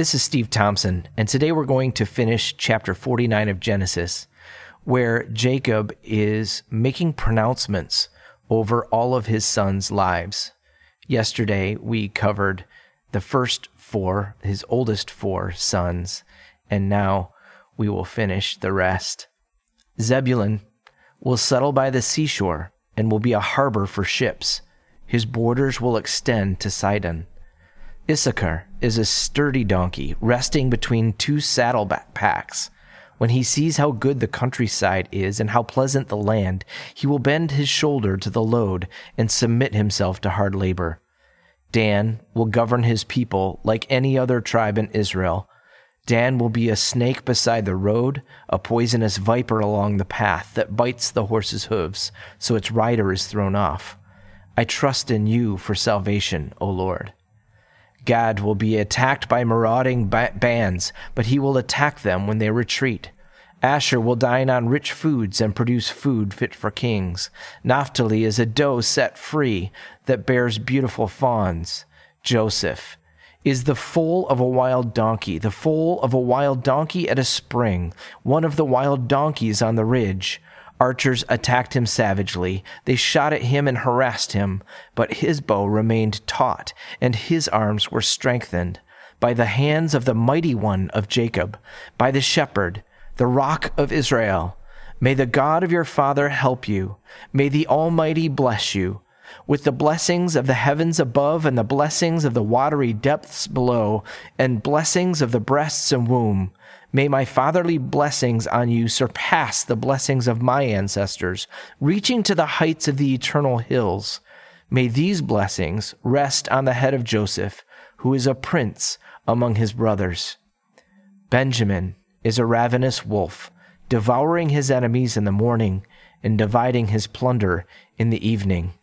This is Steve Thompson, and today we're going to finish chapter 49 of Genesis, where Jacob is making pronouncements over all of his sons' lives. Yesterday, we covered the first four, his oldest four sons, and now we will finish the rest. Zebulun will settle by the seashore and will be a harbor for ships. His borders will extend to Sidon. Issachar is a sturdy donkey resting between two saddleback packs. When he sees how good the countryside is and how pleasant the land, he will bend his shoulder to the load and submit himself to hard labor. Dan will govern his people like any other tribe in Israel. Dan will be a snake beside the road, a poisonous viper along the path that bites the horse's hooves so its rider is thrown off. I trust in you for salvation, O Lord. Gad will be attacked by marauding ba- bands, but he will attack them when they retreat. Asher will dine on rich foods and produce food fit for kings. Naphtali is a doe set free that bears beautiful fawns. Joseph is the foal of a wild donkey, the foal of a wild donkey at a spring, one of the wild donkeys on the ridge. Archers attacked him savagely. They shot at him and harassed him, but his bow remained taut, and his arms were strengthened by the hands of the mighty one of Jacob, by the shepherd, the rock of Israel. May the God of your father help you. May the Almighty bless you. With the blessings of the heavens above and the blessings of the watery depths below, and blessings of the breasts and womb, May my fatherly blessings on you surpass the blessings of my ancestors, reaching to the heights of the eternal hills. May these blessings rest on the head of Joseph, who is a prince among his brothers. Benjamin is a ravenous wolf, devouring his enemies in the morning and dividing his plunder in the evening.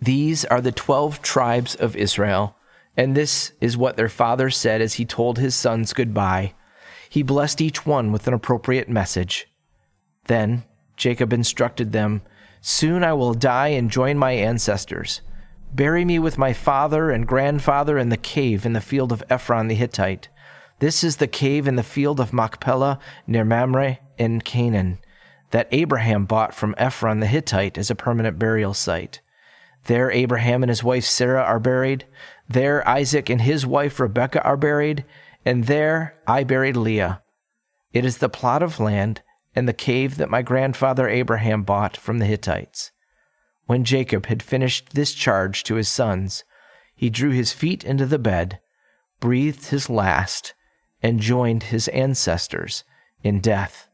These are the twelve tribes of Israel, and this is what their father said as he told his sons goodbye he blessed each one with an appropriate message. Then Jacob instructed them Soon I will die and join my ancestors. Bury me with my father and grandfather in the cave in the field of Ephron the Hittite. This is the cave in the field of Machpelah near Mamre in Canaan that Abraham bought from Ephron the Hittite as a permanent burial site. There Abraham and his wife Sarah are buried. There Isaac and his wife Rebekah are buried and there I buried Leah. It is the plot of land and the cave that my grandfather Abraham bought from the Hittites. When Jacob had finished this charge to his sons, he drew his feet into the bed, breathed his last, and joined his ancestors in death.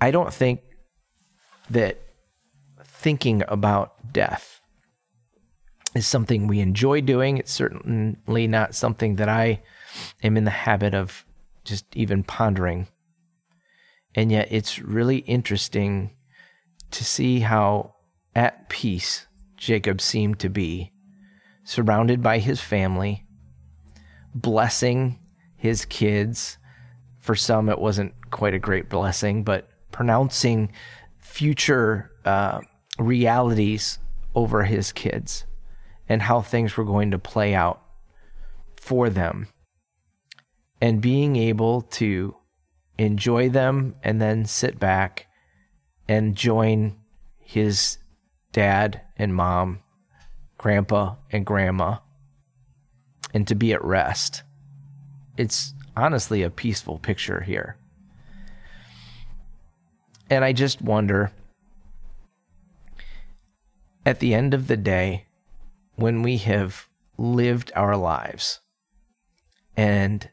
I don't think that thinking about death is something we enjoy doing. It's certainly not something that I am in the habit of just even pondering. And yet it's really interesting to see how at peace Jacob seemed to be, surrounded by his family, blessing his kids. For some, it wasn't quite a great blessing, but pronouncing future uh, realities over his kids and how things were going to play out for them. And being able to enjoy them and then sit back and join his dad and mom, grandpa and grandma, and to be at rest. It's honestly a peaceful picture here. And I just wonder at the end of the day, when we have lived our lives and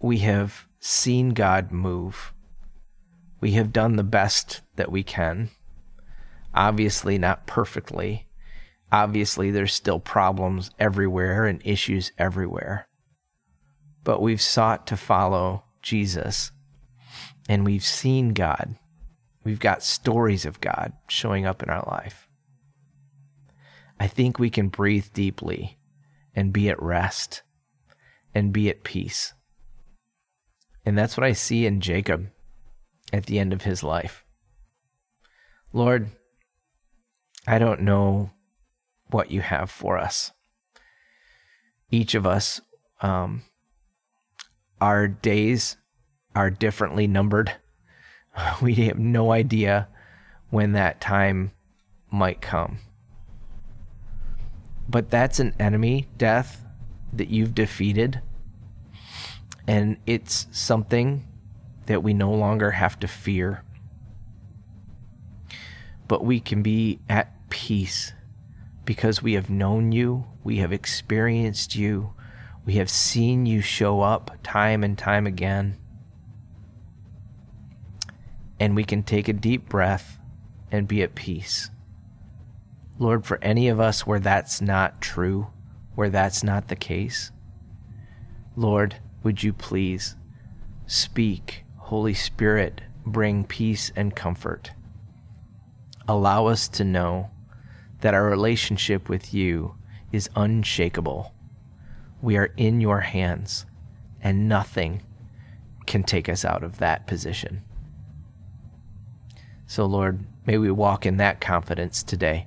we have seen God move, we have done the best that we can. Obviously, not perfectly. Obviously, there's still problems everywhere and issues everywhere. But we've sought to follow Jesus and we've seen God. We've got stories of God showing up in our life. I think we can breathe deeply and be at rest and be at peace. And that's what I see in Jacob at the end of his life. Lord, I don't know what you have for us. each of us, um, our days are differently numbered. We have no idea when that time might come. But that's an enemy, death, that you've defeated. And it's something that we no longer have to fear. But we can be at peace because we have known you, we have experienced you, we have seen you show up time and time again. And we can take a deep breath and be at peace. Lord, for any of us where that's not true, where that's not the case, Lord, would you please speak, Holy Spirit, bring peace and comfort. Allow us to know that our relationship with you is unshakable. We are in your hands, and nothing can take us out of that position. So, Lord, may we walk in that confidence today.